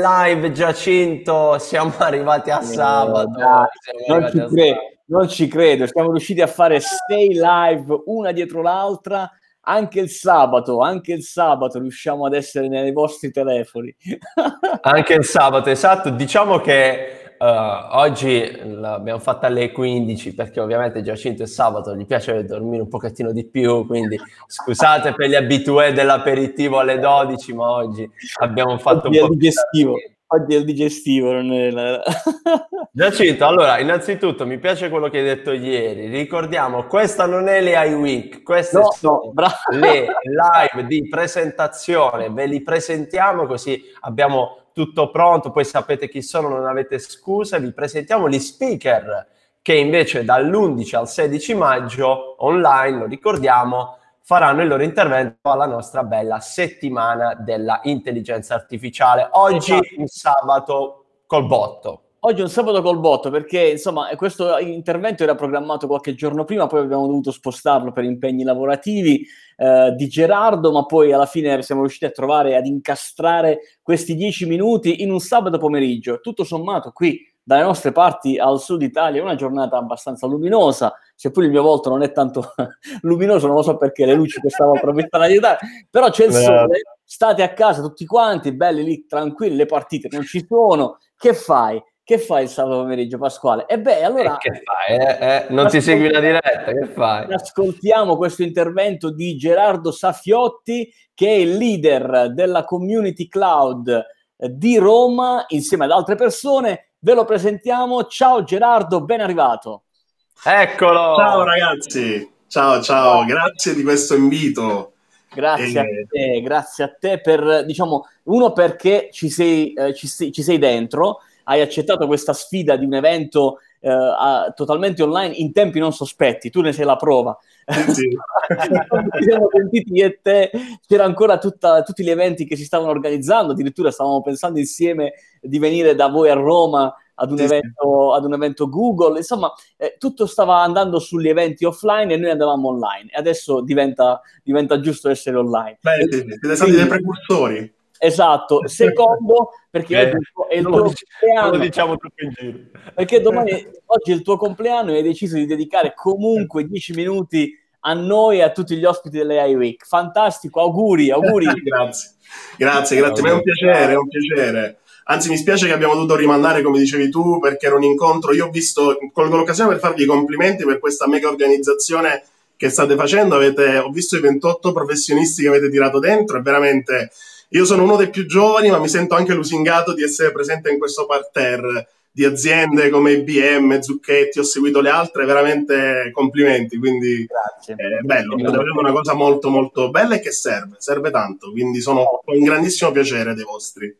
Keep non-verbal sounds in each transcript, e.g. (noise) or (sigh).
live Giacinto, (laughs) siamo arrivati a sabato. Dai, non, ci a credo, sabato. non ci credo, siamo riusciti a fare sei live una dietro l'altra. Anche il sabato, anche il sabato riusciamo ad essere nei vostri telefoni. (laughs) anche il sabato, esatto. Diciamo che Uh, oggi l'abbiamo fatta alle 15 perché ovviamente Giacinto è sabato, gli piace dormire un pochettino di più, quindi scusate per gli abitué dell'aperitivo alle 12, ma oggi abbiamo fatto oggi un po' digestivo. Oggi è il digestivo, non è la... (laughs) Giacinto, allora, innanzitutto mi piace quello che hai detto ieri. Ricordiamo, questa non è le iWeek, queste no, sono no, le live di presentazione. Ve li presentiamo così abbiamo tutto pronto, poi sapete chi sono, non avete scuse, vi presentiamo gli speaker che invece dall'11 al 16 maggio online, lo ricordiamo, faranno il loro intervento alla nostra bella settimana della intelligenza artificiale. Oggi esatto. un sabato col botto. Oggi è un sabato col botto perché insomma questo intervento era programmato qualche giorno prima, poi abbiamo dovuto spostarlo per impegni lavorativi eh, di Gerardo, ma poi alla fine siamo riusciti a trovare, ad incastrare questi dieci minuti in un sabato pomeriggio. Tutto sommato qui dalle nostre parti al sud Italia è una giornata abbastanza luminosa, seppur il mio volto non è tanto (laughs) luminoso, non lo so perché le luci questa volta mi stanno aiutando, però c'è il sole, state a casa tutti quanti, belli lì, tranquilli, le partite non ci sono, che fai? Che fai il sabato pomeriggio, Pasquale? E beh, allora... E che fai? Eh, eh, non ti segui una diretta, che fai? Ascoltiamo questo intervento di Gerardo Safiotti, che è il leader della Community Cloud eh, di Roma, insieme ad altre persone. Ve lo presentiamo. Ciao Gerardo, ben arrivato. Eccolo! Ciao ragazzi, ciao ciao, grazie di questo invito. Grazie e... a te, grazie a te per, diciamo, uno perché ci sei, eh, ci, ci sei dentro, hai accettato questa sfida di un evento eh, a, totalmente online in tempi non sospetti, tu ne sei la prova. Sì. ci siamo (laughs) sentiti io e te, c'era ancora tutta, tutti gli eventi che si stavano organizzando, addirittura stavamo pensando insieme di venire da voi a Roma ad un, sì, evento, ad un evento, Google, insomma, eh, tutto stava andando sugli eventi offline e noi andavamo online. E adesso diventa, diventa giusto essere online. Beh, sì, siete stati dei precursori. Esatto, (laughs) secondo perché eh, è il tuo compleanno. lo diciamo tutto in giro. Perché domani, oggi è il tuo compleanno e hai deciso di dedicare comunque 10 minuti a noi e a tutti gli ospiti delle iWeek. Fantastico, auguri, auguri. (laughs) grazie, grazie, grazie, ma è un piacere, è un piacere. Anzi, mi spiace che abbiamo dovuto rimandare, come dicevi tu, perché era un incontro. Io ho visto, colgo l'occasione per farvi i complimenti per questa mega organizzazione che state facendo. Avete, ho visto i 28 professionisti che avete tirato dentro, è veramente io sono uno dei più giovani, ma mi sento anche lusingato di essere presente in questo parterre di aziende come IBM, Zucchetti, ho seguito le altre, veramente complimenti, quindi Grazie. è bello, è una cosa molto molto bella e che serve, serve tanto, quindi sono un grandissimo piacere dei vostri.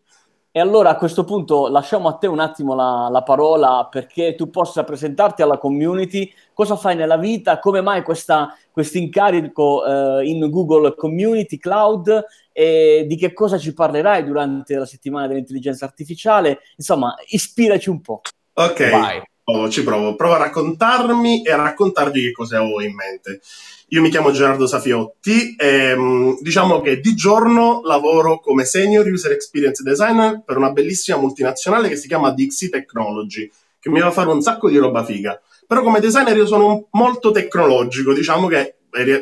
E allora a questo punto lasciamo a te un attimo la, la parola perché tu possa presentarti alla community, cosa fai nella vita, come mai questo incarico eh, in Google Community Cloud e di che cosa ci parlerai durante la settimana dell'intelligenza artificiale. Insomma, ispiraci un po'. Ok, Vai. Oh, ci provo. Provo a raccontarmi e a raccontarvi che cosa ho in mente. Io mi chiamo Gerardo Safiotti e ehm, diciamo che di giorno lavoro come Senior User Experience Designer per una bellissima multinazionale che si chiama Dixie Technology, che mi va a fare un sacco di roba figa. Però come designer io sono molto tecnologico, diciamo che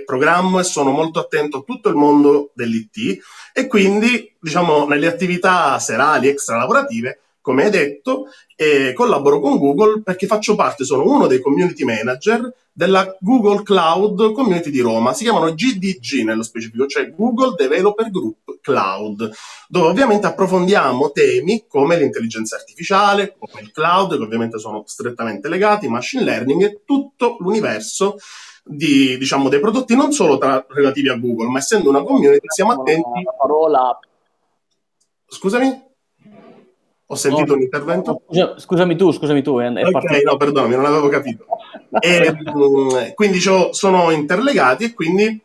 programmo e sono molto attento a tutto il mondo dell'IT e quindi, diciamo, nelle attività serali extra lavorative come hai detto, e collaboro con Google perché faccio parte, sono uno dei community manager della Google Cloud Community di Roma. Si chiamano GDG nello specifico, cioè Google Developer Group Cloud, dove ovviamente approfondiamo temi come l'intelligenza artificiale, come il cloud, che ovviamente sono strettamente legati, machine learning e tutto l'universo di, diciamo, dei prodotti non solo tra, relativi a Google, ma essendo una community siamo attenti. La parola. Scusami? Ho sentito no, un intervento? Scusa, scusami tu, scusami tu. È, è ok, partito. no, perdonami, non avevo capito. e, mm, quindi diciamo, sono interlegati e quindi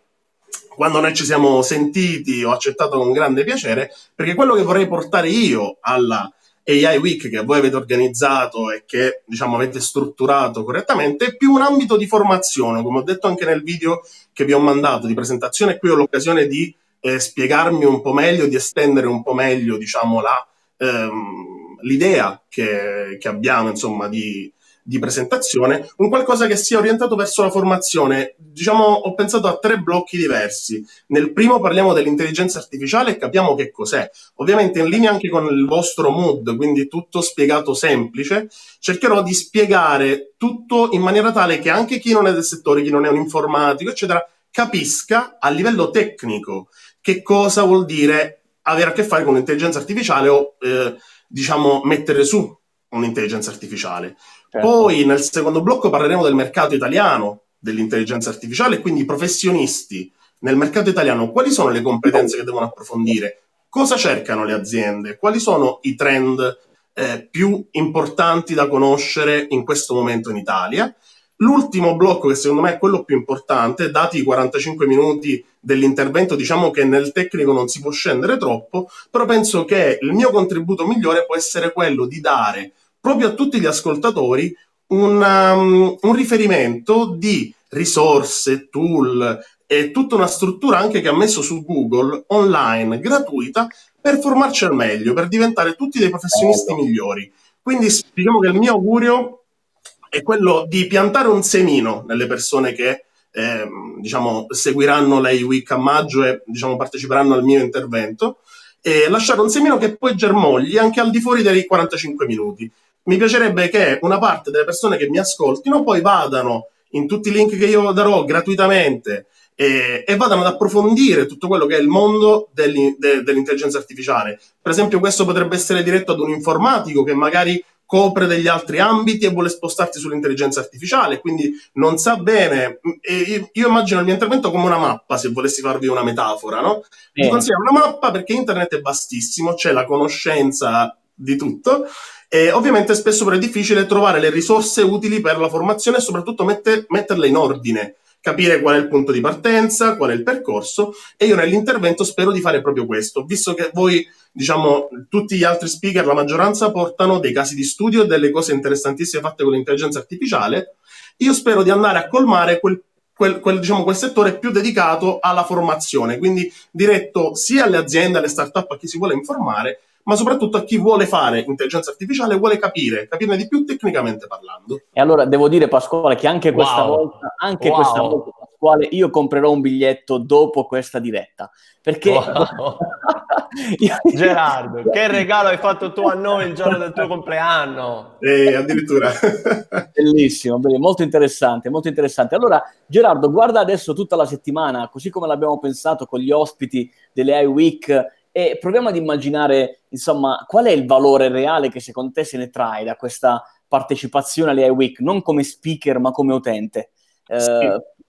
quando noi ci siamo sentiti ho accettato con grande piacere perché quello che vorrei portare io alla AI Week che voi avete organizzato e che diciamo avete strutturato correttamente è più un ambito di formazione, come ho detto anche nel video che vi ho mandato di presentazione, qui ho l'occasione di eh, spiegarmi un po' meglio, di estendere un po' meglio diciamo la ehm, l'idea che, che abbiamo, insomma, di, di presentazione, un qualcosa che sia orientato verso la formazione. Diciamo, ho pensato a tre blocchi diversi. Nel primo parliamo dell'intelligenza artificiale e capiamo che cos'è. Ovviamente in linea anche con il vostro mood, quindi tutto spiegato semplice, cercherò di spiegare tutto in maniera tale che anche chi non è del settore, chi non è un informatico, eccetera, capisca a livello tecnico che cosa vuol dire avere a che fare con l'intelligenza artificiale o, eh, diciamo, mettere su un'intelligenza artificiale. Certo. Poi nel secondo blocco parleremo del mercato italiano dell'intelligenza artificiale e quindi i professionisti nel mercato italiano quali sono le competenze che devono approfondire, cosa cercano le aziende, quali sono i trend eh, più importanti da conoscere in questo momento in Italia. L'ultimo blocco, che secondo me è quello più importante, dati i 45 minuti dell'intervento, diciamo che nel tecnico non si può scendere troppo, però penso che il mio contributo migliore può essere quello di dare proprio a tutti gli ascoltatori un, um, un riferimento di risorse, tool e tutta una struttura anche che ha messo su Google online gratuita per formarci al meglio, per diventare tutti dei professionisti migliori. Quindi diciamo che il mio augurio è quello di piantare un semino nelle persone che eh, diciamo, seguiranno lei week a maggio e diciamo, parteciperanno al mio intervento e lasciare un semino che poi germogli anche al di fuori dei 45 minuti mi piacerebbe che una parte delle persone che mi ascoltino poi vadano in tutti i link che io darò gratuitamente e, e vadano ad approfondire tutto quello che è il mondo de, dell'intelligenza artificiale. Per esempio, questo potrebbe essere diretto ad un informatico che magari copre degli altri ambiti e vuole spostarsi sull'intelligenza artificiale, quindi non sa bene. Io immagino il mio intervento come una mappa, se volessi farvi una metafora, no? Vi consiglio una mappa perché internet è vastissimo, c'è la conoscenza di tutto e ovviamente spesso però è difficile trovare le risorse utili per la formazione e soprattutto mette, metterle in ordine, capire qual è il punto di partenza, qual è il percorso e io nell'intervento spero di fare proprio questo, visto che voi, diciamo, tutti gli altri speaker, la maggioranza portano dei casi di studio e delle cose interessantissime fatte con l'intelligenza artificiale, io spero di andare a colmare quel Quel, quel, diciamo, quel, settore più dedicato alla formazione, quindi diretto sia alle aziende, alle start-up, a chi si vuole informare, ma soprattutto a chi vuole fare intelligenza artificiale e vuole capire, capirne di più tecnicamente parlando. E allora devo dire, Pasquale, che anche questa wow. volta, anche wow. questa volta, Pasquale, io comprerò un biglietto dopo questa diretta. Perché wow. (laughs) (laughs) Gerardo, che regalo hai fatto tu a noi il giorno del tuo compleanno? Eh, addirittura. (laughs) Bellissimo, bellissimo, molto interessante, molto interessante. Allora, Gerardo, guarda adesso tutta la settimana, così come l'abbiamo pensato con gli ospiti delle iWeek e proviamo ad immaginare, insomma, qual è il valore reale che secondo te se ne trae da questa partecipazione alle iWeek, non come speaker ma come utente. Eh, sì.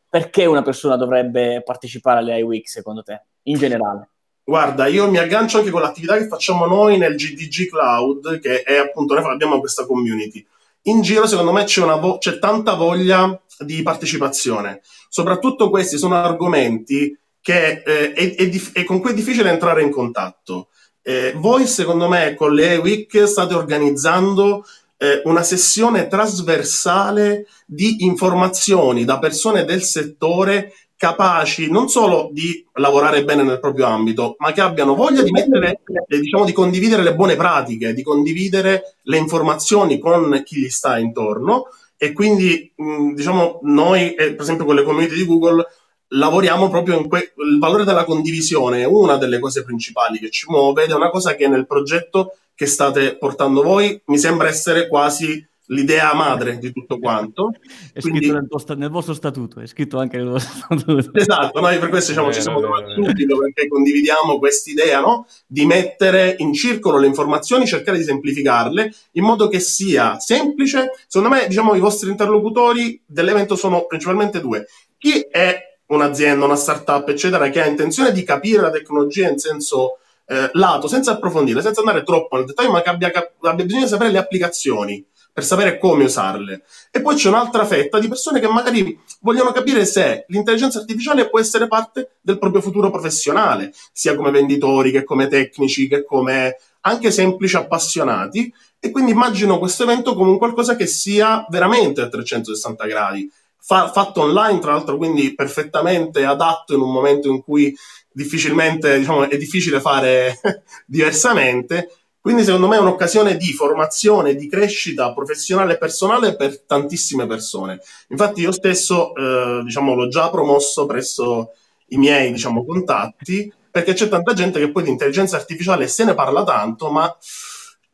Perché una persona dovrebbe partecipare alle iWeek secondo te, in generale? Guarda, io mi aggancio anche con l'attività che facciamo noi nel GDG Cloud, che è appunto, noi abbiamo questa community. In giro, secondo me, c'è, vo- c'è tanta voglia di partecipazione. Soprattutto questi sono argomenti che eh, è, è, dif- è, con cui è difficile entrare in contatto. Eh, voi, secondo me, con le e-week state organizzando eh, una sessione trasversale di informazioni da persone del settore capaci non solo di lavorare bene nel proprio ambito, ma che abbiano voglia di mettere, diciamo, di condividere le buone pratiche, di condividere le informazioni con chi gli sta intorno. E quindi, mh, diciamo, noi, eh, per esempio, con le community di Google, lavoriamo proprio in que- il valore della condivisione è una delle cose principali che ci muove ed è una cosa che nel progetto che state portando voi mi sembra essere quasi l'idea madre di tutto quanto. È Quindi, scritto nel, sta- nel, vostro statuto, è scritto anche nel vostro statuto. Esatto, noi per questo diciamo, ci siamo trovati subito perché condividiamo quest'idea no? di mettere in circolo le informazioni, cercare di semplificarle in modo che sia semplice. Secondo me, diciamo, i vostri interlocutori dell'evento sono principalmente due. Chi è un'azienda, una startup, eccetera, che ha intenzione di capire la tecnologia in senso eh, lato, senza approfondire, senza andare troppo nel dettaglio, ma che abbia, abbia bisogno di sapere le applicazioni per sapere come usarle. E poi c'è un'altra fetta di persone che magari vogliono capire se l'intelligenza artificiale può essere parte del proprio futuro professionale, sia come venditori che come tecnici, che come anche semplici appassionati. E quindi immagino questo evento come un qualcosa che sia veramente a 360 gradi, fa- fatto online, tra l'altro, quindi perfettamente adatto in un momento in cui difficilmente, diciamo, è difficile fare (laughs) diversamente, Quindi secondo me è un'occasione di formazione, di crescita professionale e personale per tantissime persone. Infatti io stesso, eh, diciamo, l'ho già promosso presso i miei, diciamo, contatti, perché c'è tanta gente che poi di intelligenza artificiale se ne parla tanto, ma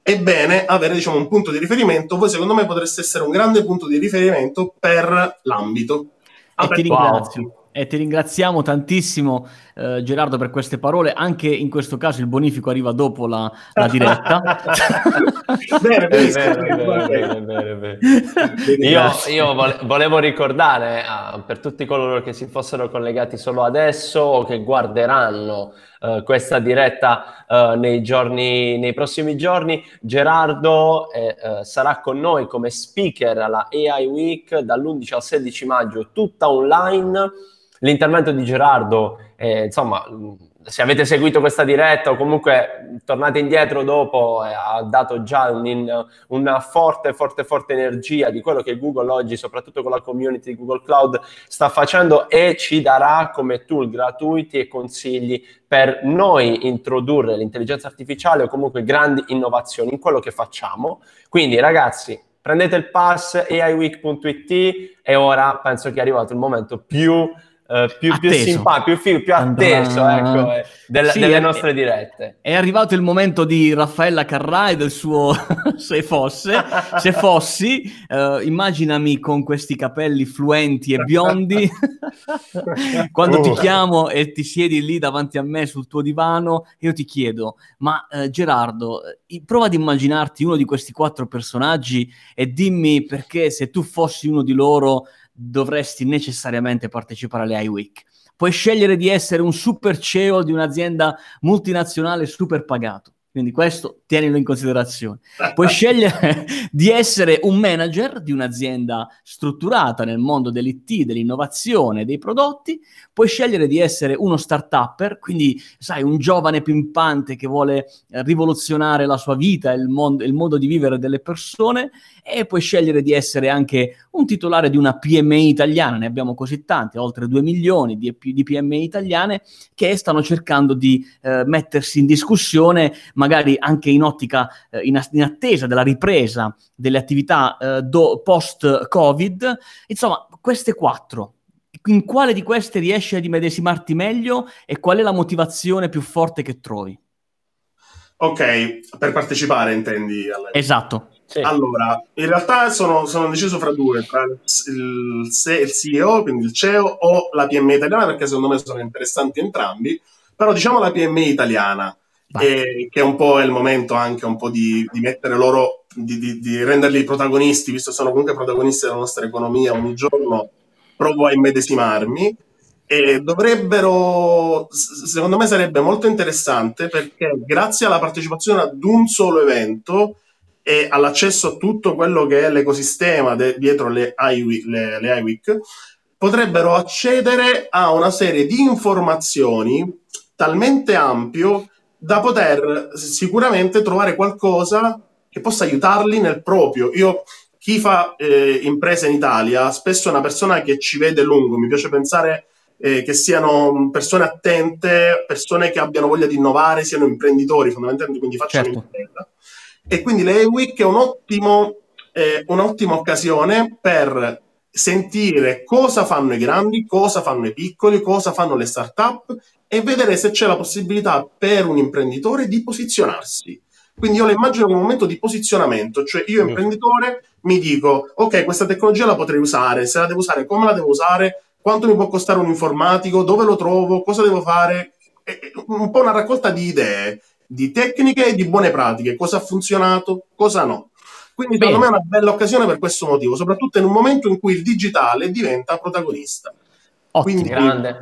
è bene avere, diciamo, un punto di riferimento. Voi secondo me potreste essere un grande punto di riferimento per l'ambito. E ti ringrazio. E ti ringraziamo tantissimo eh, Gerardo per queste parole, anche in questo caso il bonifico arriva dopo la, la diretta. (laughs) bene, bene, bene, Io, io volevo ricordare uh, per tutti coloro che si fossero collegati solo adesso o che guarderanno uh, questa diretta uh, nei, giorni, nei prossimi giorni, Gerardo eh, sarà con noi come speaker alla AI Week dall'11 al 16 maggio, tutta online. L'intervento di Gerardo, eh, insomma, se avete seguito questa diretta o comunque tornate indietro dopo, eh, ha dato già un, una forte, forte, forte energia di quello che Google oggi, soprattutto con la community di Google Cloud, sta facendo e ci darà come tool gratuiti e consigli per noi introdurre l'intelligenza artificiale o comunque grandi innovazioni in quello che facciamo. Quindi ragazzi, prendete il pass aiweek.it e ora penso che è arrivato il momento più Uh, più, più simpatico, più, figo, più atteso ecco, eh, del, sì, delle nostre dirette. È arrivato il momento di Raffaella Carrai del suo (laughs) Se fosse, se fossi, uh, immaginami con questi capelli fluenti e biondi, (laughs) quando ti oh. chiamo e ti siedi lì davanti a me sul tuo divano, io ti chiedo, ma uh, Gerardo, prova ad immaginarti uno di questi quattro personaggi e dimmi perché se tu fossi uno di loro dovresti necessariamente partecipare alle iWeek. Puoi scegliere di essere un super CEO di un'azienda multinazionale super pagato quindi questo tienilo in considerazione. Puoi scegliere (laughs) di essere un manager di un'azienda strutturata nel mondo dell'IT, dell'innovazione, dei prodotti, puoi scegliere di essere uno start-upper, quindi sai, un giovane pimpante che vuole rivoluzionare la sua vita, il, mondo, il modo di vivere delle persone e puoi scegliere di essere anche un titolare di una PMI italiana, ne abbiamo così tante, oltre 2 milioni di, di PMI italiane che stanno cercando di eh, mettersi in discussione, magari anche in ottica, eh, in, in, attesa della ripresa delle attività eh, post-Covid. Insomma, queste quattro, in quale di queste riesci ad immedesimarti meglio e qual è la motivazione più forte che trovi? Ok, per partecipare intendi? Alla... Esatto. Sì. Allora, in realtà sono, sono, deciso fra due, tra il, il, CEO, quindi il CEO, o la PMI italiana, perché secondo me sono interessanti entrambi, però diciamo la PMI italiana, che è un po' il momento anche un po' di, di mettere loro, di, di, di, renderli protagonisti, visto che sono comunque protagonisti della nostra economia ogni giorno, provo a immedesimarmi. E dovrebbero, secondo me sarebbe molto interessante perché grazie alla partecipazione ad un solo evento e all'accesso a tutto quello che è l'ecosistema de- dietro le, iWeek, le, le iWeek, potrebbero accedere a una serie di informazioni talmente ampio da poter sicuramente trovare qualcosa che possa aiutarli nel proprio. Io, chi fa eh, impresa in Italia, spesso è una persona che ci vede lungo, mi piace pensare eh, che siano persone attente, persone che abbiano voglia di innovare, siano imprenditori fondamentalmente, quindi facciano certo. impresa e quindi l'EWIC è un ottimo, eh, un'ottima occasione per sentire cosa fanno i grandi, cosa fanno i piccoli, cosa fanno le start-up e vedere se c'è la possibilità per un imprenditore di posizionarsi. Quindi io la immagino come un momento di posizionamento, cioè io imprenditore mi dico, ok, questa tecnologia la potrei usare, se la devo usare, come la devo usare, quanto mi può costare un informatico, dove lo trovo, cosa devo fare, un po' una raccolta di idee di tecniche e di buone pratiche, cosa ha funzionato, cosa no. Quindi Bene. secondo me è una bella occasione per questo motivo, soprattutto in un momento in cui il digitale diventa protagonista. Ottimo. Quindi, grande.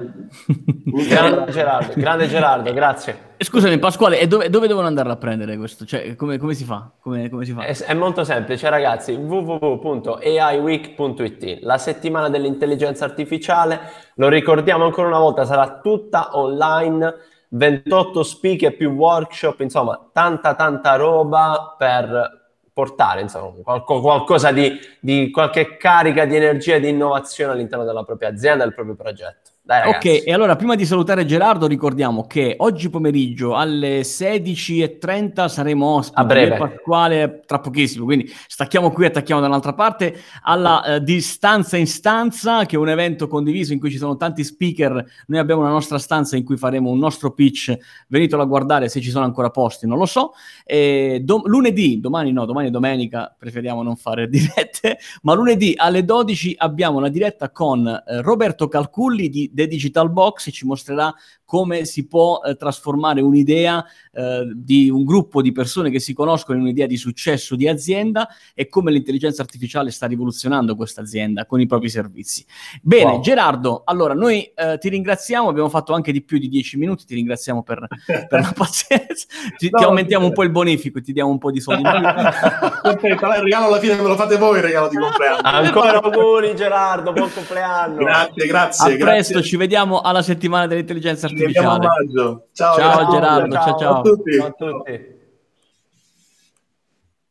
(laughs) grande Gerardo, grande Gerardo, grazie. Scusami Pasquale, e dove, dove, devono andarla a prendere questo? Cioè, come, come si fa? Come, come si fa? È, è, molto semplice ragazzi, www.aiweek.it, la settimana dell'intelligenza artificiale, lo ricordiamo ancora una volta, sarà tutta online 28 speaker più workshop, insomma, tanta tanta roba per portare insomma, qualco, qualcosa di, di, qualche carica di energia e di innovazione all'interno della propria azienda, del proprio progetto. Dai, ok, e allora prima di salutare Gerardo ricordiamo che oggi pomeriggio alle 16.30 saremo ospiti a breve. Pasquale tra pochissimo, quindi stacchiamo qui e attacchiamo dall'altra parte alla eh, distanza in stanza che è un evento condiviso in cui ci sono tanti speaker, noi abbiamo una nostra stanza in cui faremo un nostro pitch, venitelo a guardare se ci sono ancora posti, non lo so. E do- lunedì, domani no, domani è domenica, preferiamo non fare (laughs) dirette, ma lunedì alle 12 abbiamo una diretta con eh, Roberto Calculli di The Digital Box ci mostrerà come si può eh, trasformare un'idea eh, di un gruppo di persone che si conoscono in un'idea di successo di azienda e come l'intelligenza artificiale sta rivoluzionando questa azienda con i propri servizi. Bene, wow. Gerardo, allora noi eh, ti ringraziamo, abbiamo fatto anche di più di dieci minuti, ti ringraziamo per, per la (laughs) pazienza, ti, no, ti aumentiamo un po' il bonifico e ti diamo un po' di soldi. (laughs) Perfetto, il regalo alla fine me lo fate voi il regalo di compleanno. (laughs) Ancora auguri Gerardo, buon compleanno. Grazie, grazie. A grazie. presto, ci vediamo alla settimana dell'intelligenza artificiale. Ciao, ciao Gerardo, ciao ciao. ciao a tutti. Ciao a tutti.